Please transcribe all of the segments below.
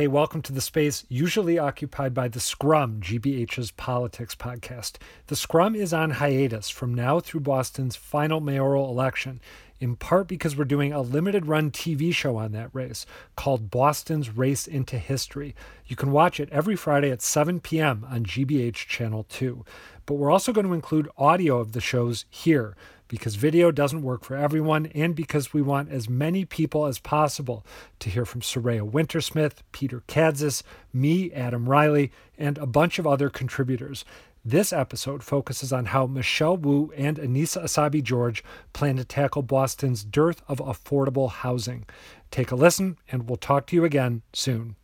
Hey, welcome to the space usually occupied by The Scrum, GBH's politics podcast. The Scrum is on hiatus from now through Boston's final mayoral election, in part because we're doing a limited run TV show on that race called Boston's Race into History. You can watch it every Friday at 7 p.m. on GBH Channel 2. But we're also going to include audio of the shows here because video doesn't work for everyone and because we want as many people as possible to hear from Saraya Wintersmith, Peter Kadzis, me, Adam Reilly, and a bunch of other contributors. This episode focuses on how Michelle Wu and Annissa Essaibi George plan to tackle Boston's dearth of affordable housing. Take a listen, and we'll talk to you again soon.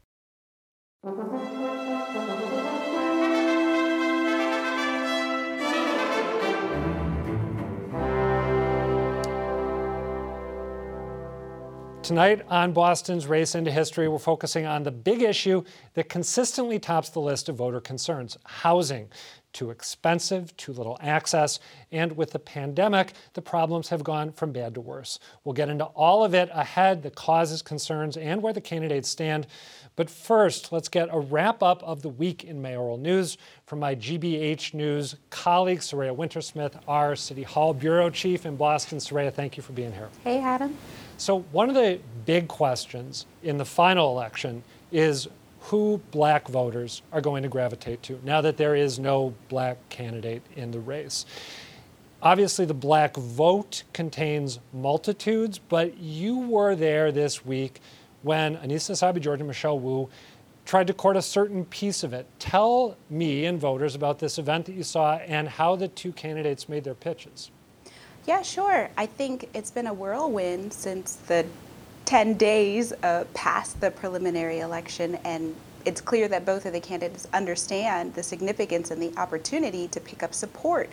Tonight on Boston's Race into History, we're focusing on the big issue that consistently tops the list of voter concerns housing. Too expensive, too little access, and with the pandemic, the problems have gone from bad to worse. We'll get into all of it ahead the causes, concerns, and where the candidates stand. But first, let's get a wrap up of the week in mayoral news from my GBH News colleague, Saraya Wintersmith, our City Hall Bureau Chief in Boston. Saraya, thank you for being here. Hey, Adam. So, one of the big questions in the final election is who black voters are going to gravitate to now that there is no black candidate in the race. Obviously, the black vote contains multitudes, but you were there this week when Annissa Essaibi George and Michelle Wu tried to court a certain piece of it. Tell me and voters about this event that you saw and how the two candidates made their pitches. Yeah, sure. I think it's been a whirlwind since the 10 days uh, past the preliminary election, and it's clear that both of the candidates understand the significance and the opportunity to pick up support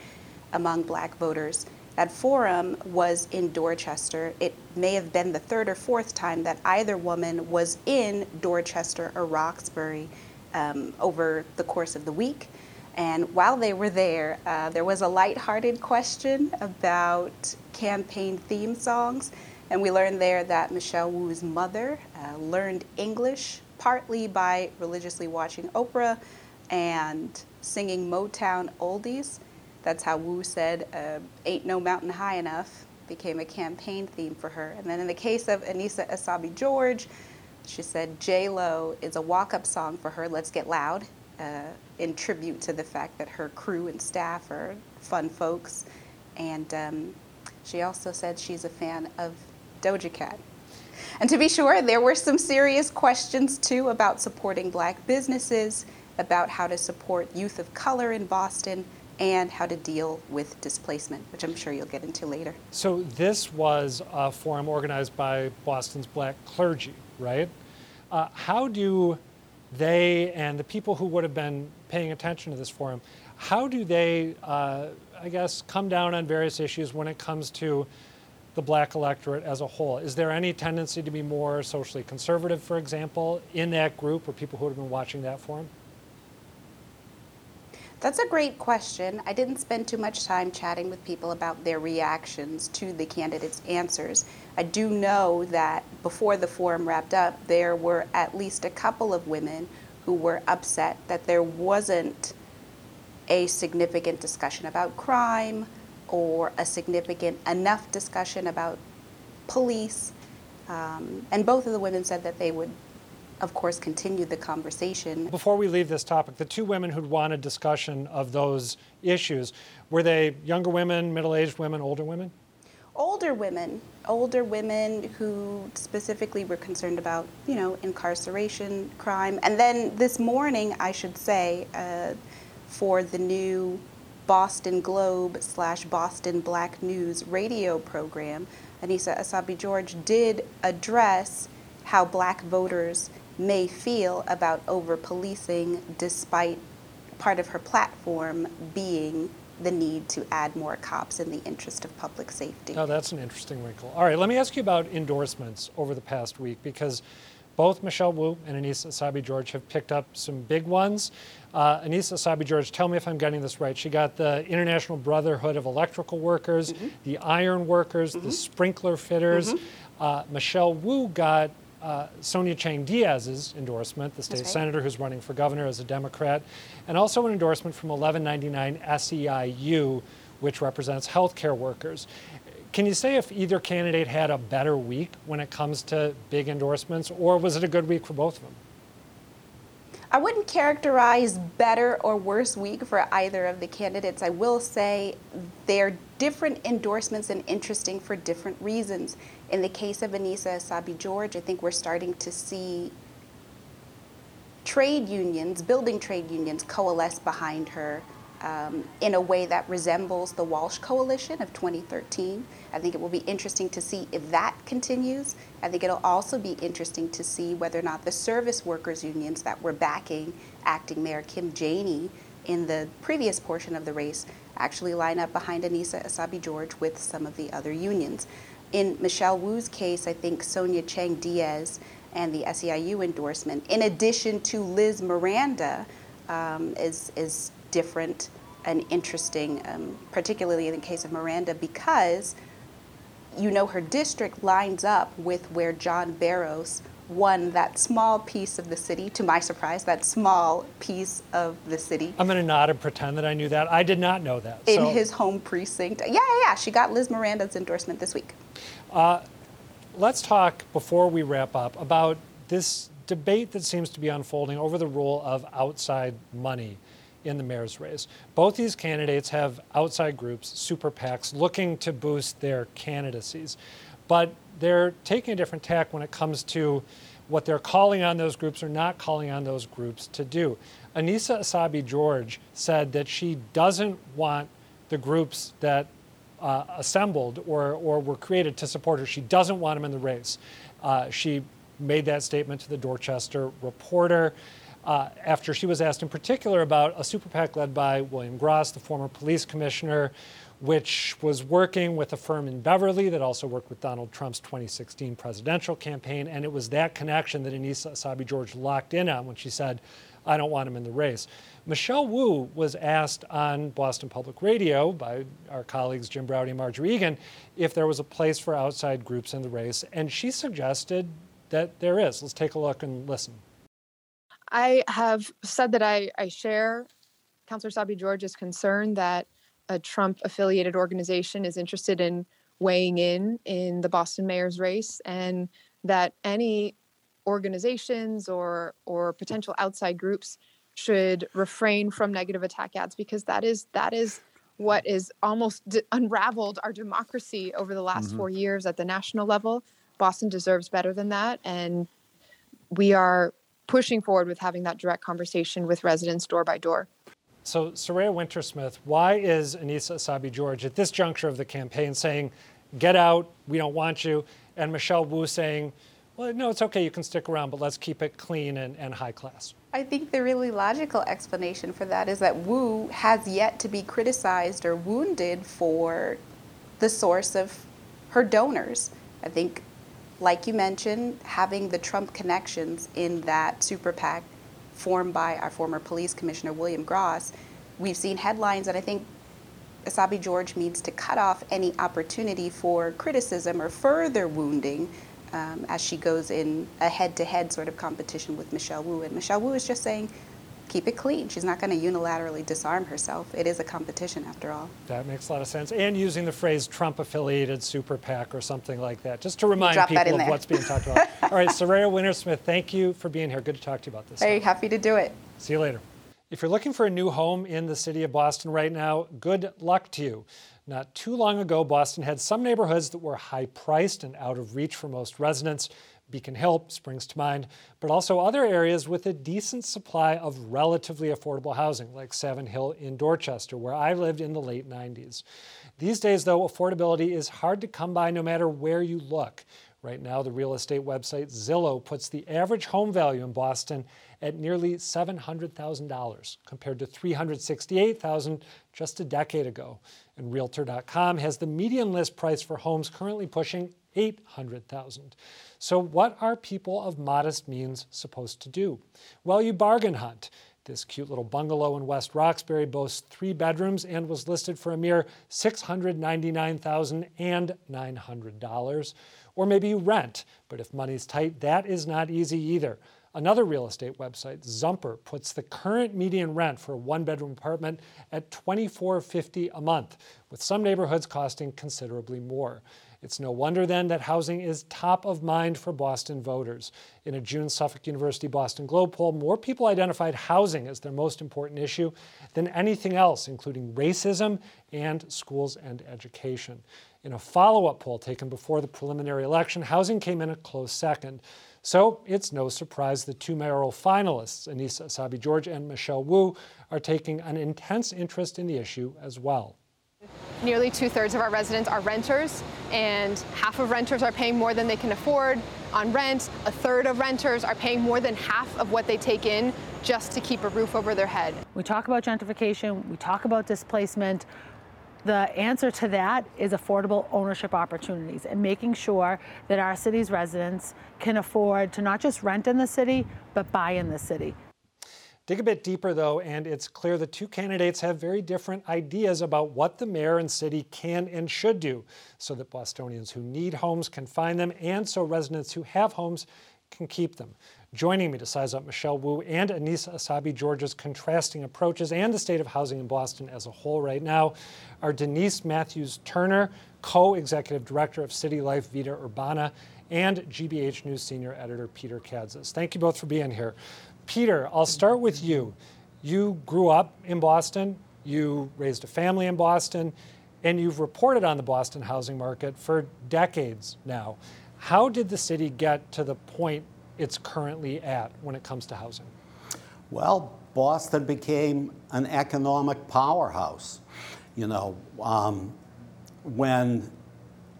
among black voters. That forum was in Dorchester. It may have been the third or fourth time that either woman was in Dorchester or Roxbury um, over the course of the week. And while they were there, uh, there was a light-hearted question about campaign theme songs. And we learned there that Michelle Wu's mother uh, learned English partly by religiously watching Oprah and singing Motown oldies. That's how Wu said, uh, Ain't No Mountain High Enough became a campaign theme for her. And then in the case of Annissa Essaibi George, she said J Lo is a walk up song for her, Let's Get Loud uh, in tribute to the fact that her crew and staff are fun folks. And um, she also said she's a fan of Doja Cat. And to be sure, there were some serious questions too about supporting black businesses, about how to support youth of color in Boston, and how to deal with displacement, which I'm sure you'll get into later. So, this was a forum organized by Boston's black clergy, right? Uh, how do they and the people who would have been paying attention to this forum, how do they, uh, I guess, come down on various issues when it comes to the black electorate as a whole? Is there any tendency to be more socially conservative, for example, in that group or people who would have been watching that forum? That's a great question. I didn't spend too much time chatting with people about their reactions to the candidates' answers. I do know that before the forum wrapped up, there were at least a couple of women who were upset that there wasn't a significant discussion about crime or a significant enough discussion about police. Um, and both of the women said that they would of course, continued the conversation. Before we leave this topic, the two women who'd wanted discussion of those issues, were they younger women, middle aged women, older women? Older women, older women who specifically were concerned about, you know, incarceration, crime. And then this morning, I should say, uh, for the new Boston Globe slash Boston Black News radio program, Annissa Essaibi George did address how black voters may feel about over policing despite part of her platform being the need to add more cops in the interest of public safety. Oh, that's an interesting wrinkle. All right, let me ask you about endorsements over the past week because both Michelle Wu and Annissa Essaibi George have picked up some big ones. Uh, Annissa Essaibi George, tell me if I'm getting this right. She got the International Brotherhood of Electrical Workers, mm-hmm. the Iron Workers, mm-hmm. the Sprinkler Fitters. Mm-hmm. Uh, Michelle Wu got uh, Sonia Chang Diaz's endorsement, the state right. senator who's running for governor as a Democrat, and also an endorsement from 1199 SEIU, which represents healthcare workers. Can you say if either candidate had a better week when it comes to big endorsements, or was it a good week for both of them? I wouldn't characterize better or worse week for either of the candidates. I will say they're different endorsements and interesting for different reasons. In the case of Annissa Essaibi George, I think we're starting to see trade unions, building trade unions, coalesce behind her um, in a way that resembles the Walsh Coalition of 2013. I think it will be interesting to see if that continues. I think it'll also be interesting to see whether or not the service workers unions that were backing acting Mayor Kim Janey in the previous portion of the race actually line up behind Annissa Essaibi George with some of the other unions. In Michelle Wu's case, I think Sonia Chang Diaz and the SEIU endorsement, in addition to Liz Miranda, um, is, is different and interesting, um, particularly in the case of Miranda, because you know her district lines up with where John Barros won that small piece of the city, to my surprise, that small piece of the city. I'm going to nod and pretend that I knew that. I did not know that. In so. his home precinct. Yeah, yeah, yeah. She got Liz Miranda's endorsement this week. Uh, let's talk, before we wrap up, about this debate that seems to be unfolding over the role of outside money in the mayor's race. Both these candidates have outside groups, super PACs, looking to boost their candidacies. But they're taking a different tack when it comes to what they're calling on those groups or not calling on those groups to do. Annissa Essaibi George said that she doesn't want the groups that uh, assembled or, or were created to support her, she doesn't want them in the race. Uh, she made that statement to the Dorchester Reporter uh, after she was asked in particular about a super PAC led by William Gross, the former police commissioner, which was working with a firm in Beverly that also worked with Donald Trump's 2016 presidential campaign. And it was that connection that Annissa Essaibi George locked in on when she said, I don't want him in the race. Michelle Wu was asked on Boston Public Radio by our colleagues Jim Braude and Margery Eagan if there was a place for outside groups in the race, and she suggested that there is. Let's take a look and listen. I have said that I, I share Councillor Essaibi George's concern that a Trump affiliated organization is interested in weighing in in the Boston mayor's race and that any organizations or or potential outside groups should refrain from negative attack ads because that is that is what is almost d- unraveled our democracy over the last mm-hmm. 4 years at the national level. Boston deserves better than that and we are pushing forward with having that direct conversation with residents door by door. So, Saraya Wintersmith, why is Annissa Essaibi George at this juncture of the campaign saying, get out, we don't want you, and Michelle Wu saying, well, no, it's okay, you can stick around, but let's keep it clean and, and high class? I think the really logical explanation for that is that Wu has yet to be criticized or wounded for the source of her donors. I think like you mentioned, having the Trump connections in that super PAC formed by our former police commissioner, William Gross, we've seen headlines that I think Essaibi George means to cut off any opportunity for criticism or further wounding um, as she goes in a head to head sort of competition with Michelle Wu. And Michelle Wu is just saying, keep it clean. She's not going to unilaterally disarm herself. It is a competition after all. That makes a lot of sense. And using the phrase Trump affiliated super PAC or something like that, just to remind people of what's being talked about. all right, Saraya Wintersmith, thank you for being here. Good to talk to you about this. Very happy to do it. See you later. If you're looking for a new home in the city of Boston right now, good luck to you. Not too long ago, Boston had some neighborhoods that were high priced and out of reach for most residents. Beacon Hill springs to mind, but also other areas with a decent supply of relatively affordable housing, like Savin Hill in Dorchester, where I lived in the late 90s. These days, though, affordability is hard to come by no matter where you look. Right now, the real estate website Zillow puts the average home value in Boston at nearly $700,000 compared to 368,000 just a decade ago. And Realtor.com has the median list price for homes currently pushing 800,000. So, what are people of modest means supposed to do? Well, you bargain hunt. This cute little bungalow in West Roxbury boasts three bedrooms and was listed for a mere $699,900. Or maybe you rent, but if money's tight, that is not easy either. Another real estate website, Zumper, puts the current median rent for a one bedroom apartment at $24.50 a month, with some neighborhoods costing considerably more. It's no wonder then that housing is top of mind for Boston voters. In a June Suffolk University Boston Globe poll, more people identified housing as their most important issue than anything else, including racism and schools and education. In a follow up poll taken before the preliminary election, housing came in a close second. So it's no surprise the two mayoral finalists, Annissa Essaibi George and Michelle Wu, are taking an intense interest in the issue as well. Nearly two thirds of our residents are renters, and half of renters are paying more than they can afford on rent. A third of renters are paying more than half of what they take in just to keep a roof over their head. We talk about gentrification, we talk about displacement the answer to that is affordable ownership opportunities and making sure that our city's residents can afford to not just rent in the city, but buy in the city. Dig a bit deeper, though, and it's clear the two candidates have very different ideas about what the mayor and city can and should do so that Bostonians who need homes can find them and so residents who have homes can keep them. Joining me to size up Michelle Wu and Annissa Essaibi George's contrasting approaches and the state of housing in Boston as a whole right now are Denise Matthews Turner, co executive director of City Life Vida Urbana, and GBH News senior editor Peter Kadzis. Thank you both for being here. Peter, I'll start with you. You grew up in Boston, you raised a family in Boston, and you've reported on the Boston housing market for decades now. How did the city get to the point it's currently at when it comes to housing? Well, Boston became an economic powerhouse. You know, um, when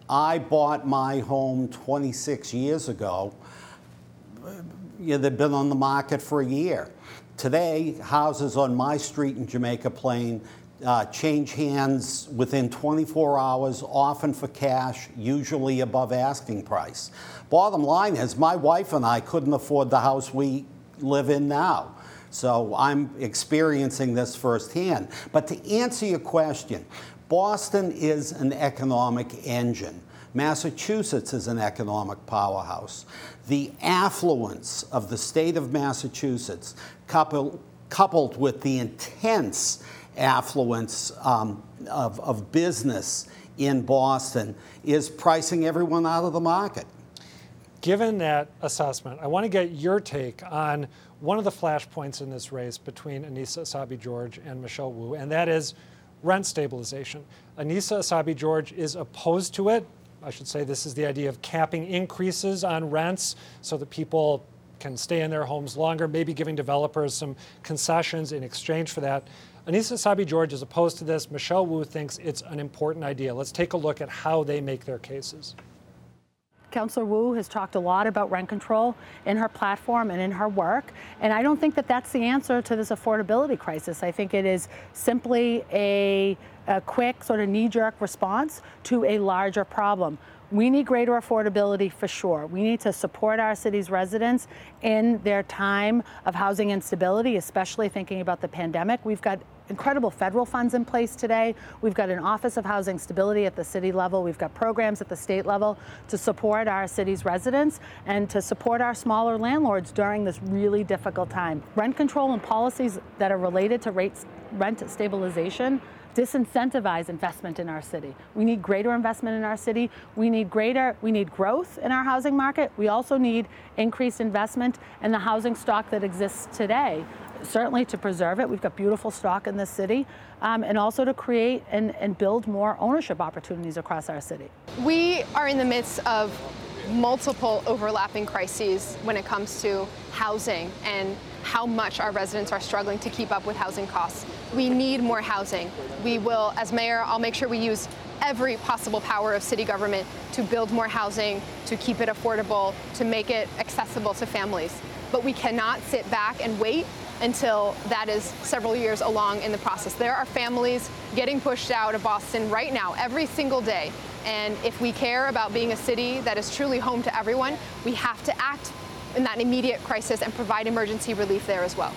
I bought my home 26 years ago, you know, they've been on the market for a year. Today, houses on my street in Jamaica Plain uh, change hands within 24 hours, often for cash, usually above asking price. Bottom line is, my wife and I couldn't afford the house we live in now. So I'm experiencing this firsthand. But to answer your question, Boston is an economic engine. Massachusetts is an economic powerhouse. The affluence of the state of Massachusetts, coupled, coupled with the intense affluence um, of, of business in Boston, is pricing everyone out of the market. Given that assessment, I want to get your take on one of the flashpoints in this race between Annissa Essaibi George and Michelle Wu, and that is rent stabilization. Annissa Essaibi George is opposed to it. I should say this is the idea of capping increases on rents so that people can stay in their homes longer, maybe giving developers some concessions in exchange for that. Annissa Essaibi George is opposed to this. Michelle Wu thinks it's an important idea. Let's take a look at how they make their cases. Councillor Wu has talked a lot about rent control in her platform and in her work, and I don't think that that's the answer to this affordability crisis. I think it is simply a, a quick, sort of knee jerk response to a larger problem. We need greater affordability for sure. We need to support our city's residents in their time of housing instability, especially thinking about the pandemic. We've got incredible federal funds in place today. We've got an Office of Housing Stability at the city level. We've got programs at the state level to support our city's residents and to support our smaller landlords during this really difficult time. Rent control and policies that are related to rates, rent stabilization disincentivize investment in our city. We need greater investment in our city. We need greater, we need growth in our housing market. We also need increased investment in the housing stock that exists today certainly to preserve it. We've got beautiful stock in this city, um, and also to create and, and build more ownership opportunities across our city. We are in the midst of multiple overlapping crises when it comes to housing and how much our residents are struggling to keep up with housing costs. We need more housing. We will, as mayor, I'll make sure we use every possible power of city government to build more housing, to keep it affordable, to make it accessible to families. But we cannot sit back and wait until that is several years along in the process. There are families getting pushed out of Boston right now, every single day. And if we care about being a city that is truly home to everyone, we have to act in that immediate crisis and provide emergency relief there as well.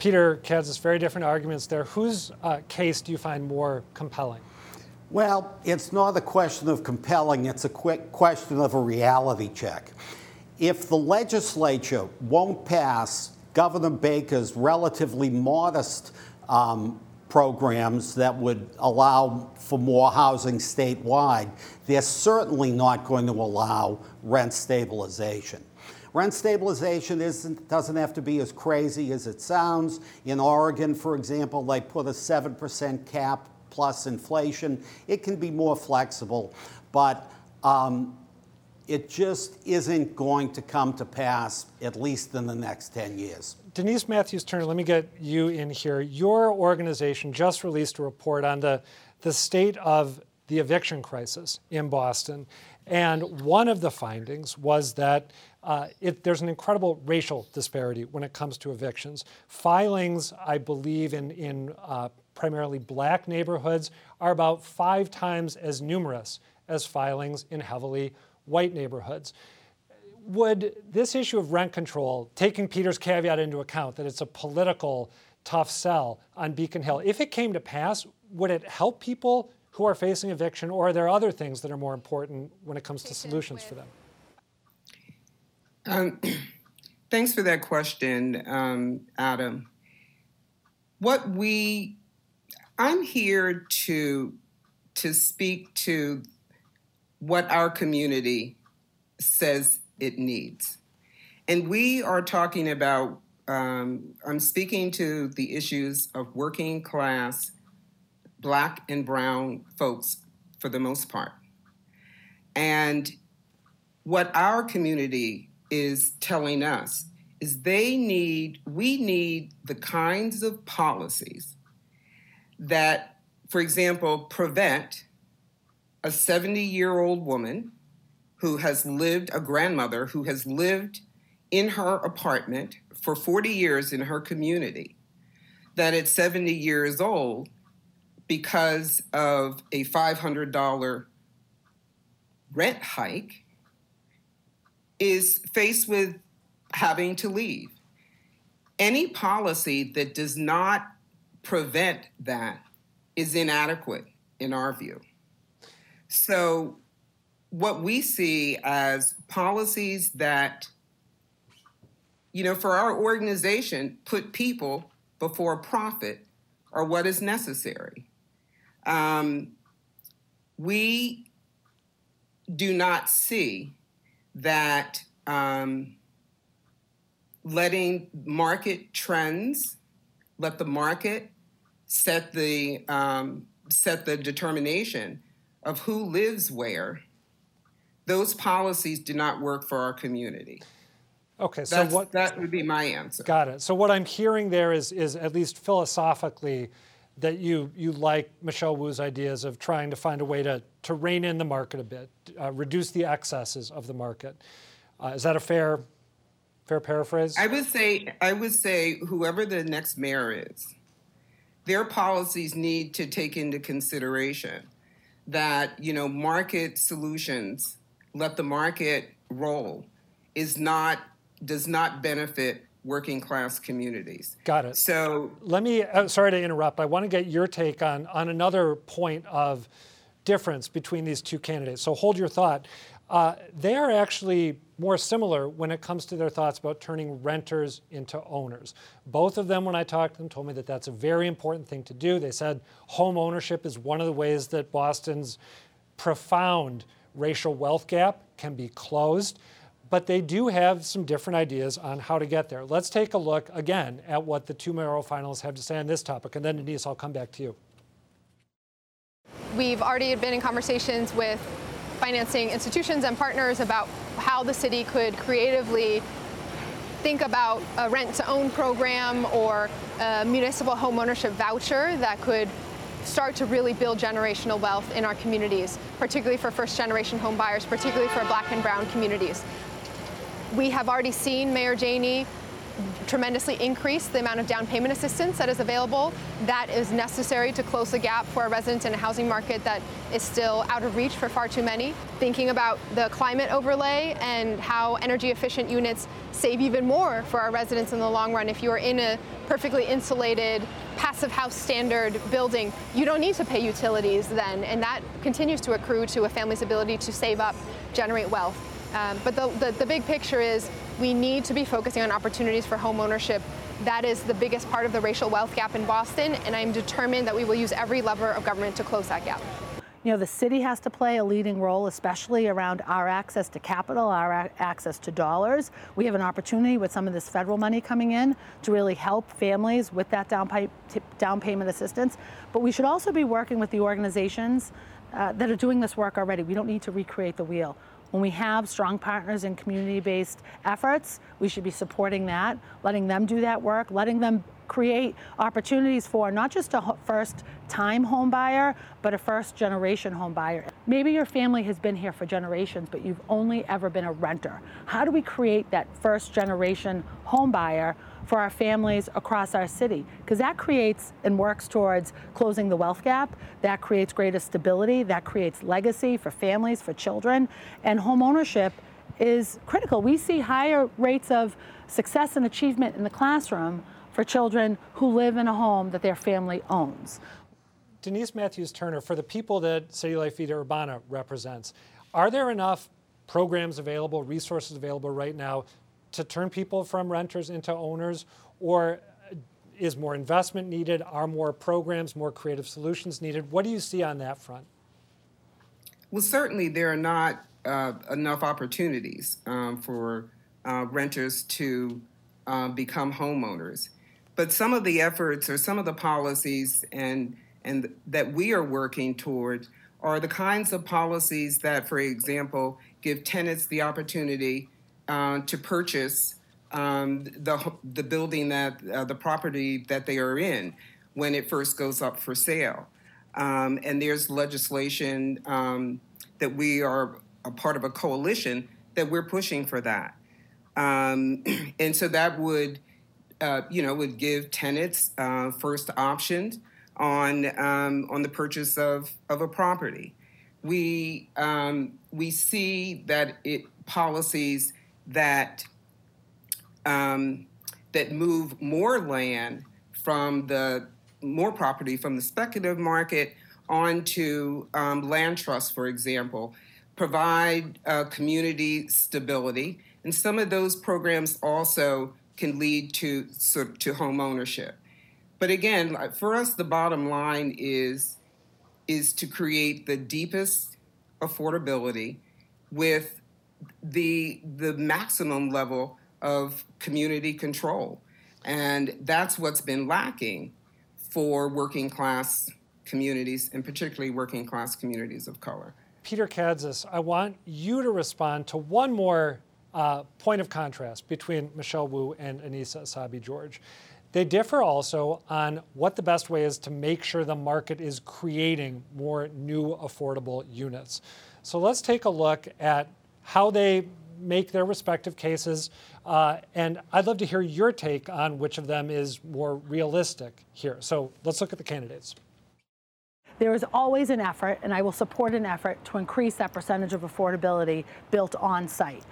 Peter Kadzis very different arguments there. Whose uh, case do you find more compelling? Well, it's not a question of compelling, it's a quick question of a reality check. If the legislature won't pass Governor Baker's relatively modest um, programs that would allow for more housing statewide, they're certainly not going to allow rent stabilization. Rent stabilization isn't, doesn't have to be as crazy as it sounds. In Oregon, for example, they put a 7% cap plus inflation. It can be more flexible, but um, it just isn't going to come to pass, at least in the next 10 years. Denise Matthews Turner, let me get you in here. Your organization just released a report on the, the state of the eviction crisis in Boston. And one of the findings was that uh, it, there's an incredible racial disparity when it comes to evictions. Filings, I believe, in, in uh, primarily black neighborhoods are about five times as numerous as filings in heavily white neighborhoods. Would this issue of rent control, taking Peter's caveat into account that it's a political tough sell on Beacon Hill, if it came to pass, would it help people who are facing eviction, or are there other things that are more important when it comes to solutions for them? Um, thanks for that question, um, Adam. What we, I'm here to to speak to what our community says it needs. And we are talking about, um, I'm speaking to the issues of working class, black and brown folks for the most part. And what our community is telling us is they need, we need the kinds of policies that, for example, prevent a 70 year old woman who has lived, a grandmother who has lived in her apartment for 40 years in her community, that at 70 years old, because of a $500 rent hike, is faced with having to leave. Any policy that does not prevent that is inadequate in our view. So, what we see as policies that, you know, for our organization, put people before profit are what is necessary. Um, we do not see that um, letting market trends, let the market set the um, set the determination of who lives where, those policies do not work for our community. Okay, so That's, what that would be my answer. Got it. So what I'm hearing there is is at least philosophically that you you like Michelle Wu's ideas of trying to find a way to to rein in the market a bit, uh, reduce the excesses of the market. Uh, is that a fair fair paraphrase? I would say I would say whoever the next mayor is, their policies need to take into consideration that you know market solutions let the market roll is not does not benefit working class communities. Got it. So let me. Uh, sorry to interrupt. I want to get your take on on another point of difference between these two candidates. So hold your thought. Uh, they are actually more similar when it comes to their thoughts about turning renters into owners. Both of them, when I talked to them, told me that that's a very important thing to do. They said home ownership is one of the ways that Boston's profound racial wealth gap can be closed. But they do have some different ideas on how to get there. Let's take a look again at what the two mayoral finalists have to say on this topic, and then Denise, I'll come back to you. We've already been in conversations with financing institutions and partners about how the city could creatively think about a rent to own program or a municipal homeownership voucher that could start to really build generational wealth in our communities, particularly for first generation home buyers, particularly for black and brown communities. We have already seen Mayor Janey tremendously increase the amount of down payment assistance that is available. That is necessary to close the gap for our residents in a housing market that is still out of reach for far too many. Thinking about the climate overlay and how energy efficient units save even more for our residents in the long run. If you are in a perfectly insulated, passive house standard building, you don't need to pay utilities then, and that continues to accrue to a family's ability to save up, generate wealth. Um, but the, the, the big picture is we need to be focusing on opportunities for home ownership. That is the biggest part of the racial wealth gap in Boston, and I'm determined that we will use every lever of government to close that gap. You know, the city has to play a leading role, especially around our access to capital, our access to dollars. We have an opportunity with some of this federal money coming in to really help families with that down, pay, down payment assistance. But we should also be working with the organizations uh, that are doing this work already. We don't need to recreate the wheel. When we have strong partners in community based efforts, we should be supporting that, letting them do that work, letting them create opportunities for not just a first time home buyer, but a first generation home buyer. Maybe your family has been here for generations, but you've only ever been a renter. How do we create that first generation home buyer for our families across our city? Because that creates and works towards closing the wealth gap, that creates greater stability, that creates legacy for families, for children, and home ownership is critical. We see higher rates of success and achievement in the classroom for children who live in a home that their family owns. Denise Matthews Turner, for the people that City Life Vida Urbana represents, are there enough programs available, resources available right now to turn people from renters into owners, or is more investment needed? Are more programs, more creative solutions needed? What do you see on that front? Well, certainly there are not uh, enough opportunities um, for uh, renters to uh, become homeowners. But some of the efforts or some of the policies and and that we are working towards are the kinds of policies that, for example, give tenants the opportunity uh, to purchase um, the the building that uh, the property that they are in when it first goes up for sale. Um, and there's legislation um, that we are a part of a coalition that we're pushing for that. Um, and so that would uh, you know, would give tenants uh, first options on um, on the purchase of, of a property. We um, we see that it policies that um, that move more land from the more property from the speculative market onto um, land trusts, for example, provide uh, community stability, and some of those programs also can lead to to home ownership. But again, for us, the bottom line is is to create the deepest affordability with the the maximum level of community control. And that's what's been lacking for working class communities, and particularly working class communities of color. Peter Kadzis, I want you to respond to one more uh, point of contrast between Michelle Wu and Annissa Essaibi George. They differ also on what the best way is to make sure the market is creating more new affordable units. So let's take a look at how they make their respective cases. Uh, and I'd love to hear your take on which of them is more realistic here. So let's look at the candidates. There is always an effort, and I will support an effort to increase that percentage of affordability built on site.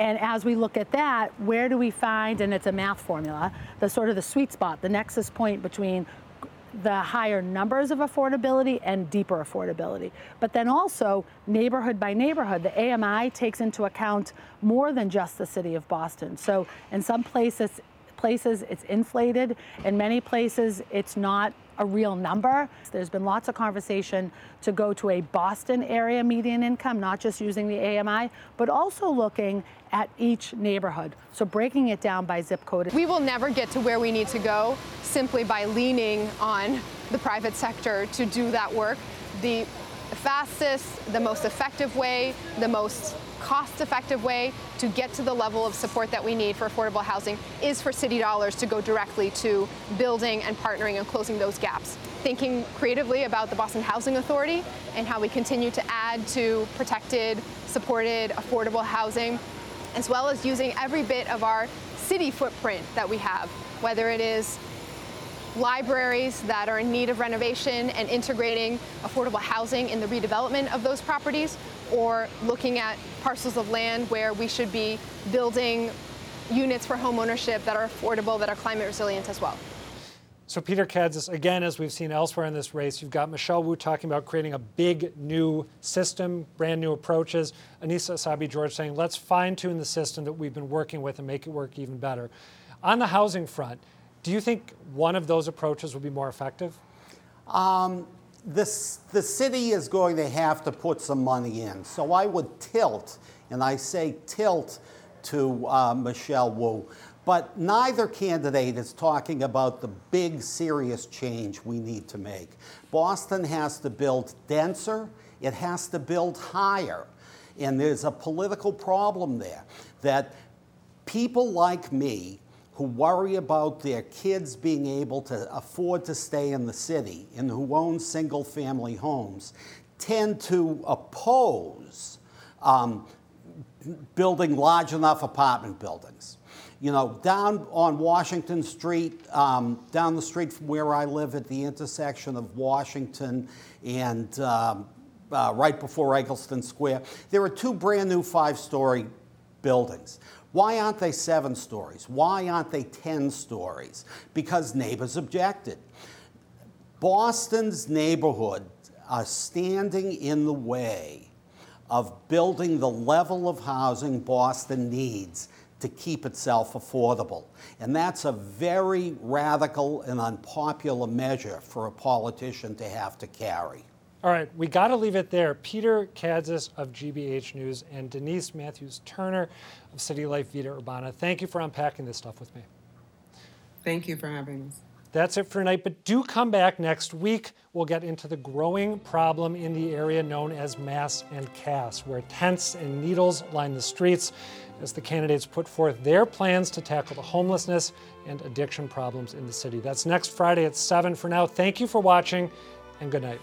And as we look at that, where do we find, and it's a math formula, the sort of the sweet spot, the nexus point between the higher numbers of affordability and deeper affordability. But then also neighborhood by neighborhood, the AMI takes into account more than just the city of Boston. So in some places, places it's inflated, in many places it's not a real number. There's been lots of conversation to go to a Boston area median income, not just using the AMI, but also looking at each neighborhood. So breaking it down by zip code. We will never get to where we need to go simply by leaning on the private sector to do that work. The fastest, the most effective way, the most cost effective way to get to the level of support that we need for affordable housing is for city dollars to go directly to building and partnering and closing those gaps. Thinking creatively about the Boston Housing Authority and how we continue to add to protected, supported, affordable housing, as well as using every bit of our city footprint that we have, whether it is libraries that are in need of renovation and integrating affordable housing in the redevelopment of those properties, or looking at parcels of land where we should be building units for homeownership that are affordable, that are climate resilient as well. So, Peter Kadzis, again, as we've seen elsewhere in this race, you've got Michelle Wu talking about creating a big new system, brand new approaches. Annissa Essaibi George saying, let's fine tune the system that we've been working with and make it work even better. On the housing front, do you think one of those approaches will be more effective? Um, this, the city is going to have to put some money in. So I would tilt, and I say tilt to uh, Michelle Wu. But neither candidate is talking about the big, serious change we need to make. Boston has to build denser, it has to build higher. And there's a political problem there that people like me who worry about their kids being able to afford to stay in the city and who own single family homes tend to oppose um, building large enough apartment buildings. You know, down on Washington Street, um, down the street from where I live at the intersection of Washington and um, uh, right before Egleston Square, there are two brand new five story buildings. Why aren't they seven stories? Why aren't they 10 stories? Because neighbors objected. Boston's neighborhood are standing in the way of building the level of housing Boston needs to keep itself affordable. And that's a very radical and unpopular measure for a politician to have to carry. All right, we got to leave it there. Peter Kadzis of GBH News and Denise Matthews Turner of City Life Vida Urbana. Thank you for unpacking this stuff with me. Thank you for having us. That's it for tonight, but do come back next week. We'll get into the growing problem in the area known as Mass and Cass, where tents and needles line the streets as the candidates put forth their plans to tackle the homelessness and addiction problems in the city. That's next Friday at 7. For now, thank you for watching and good night.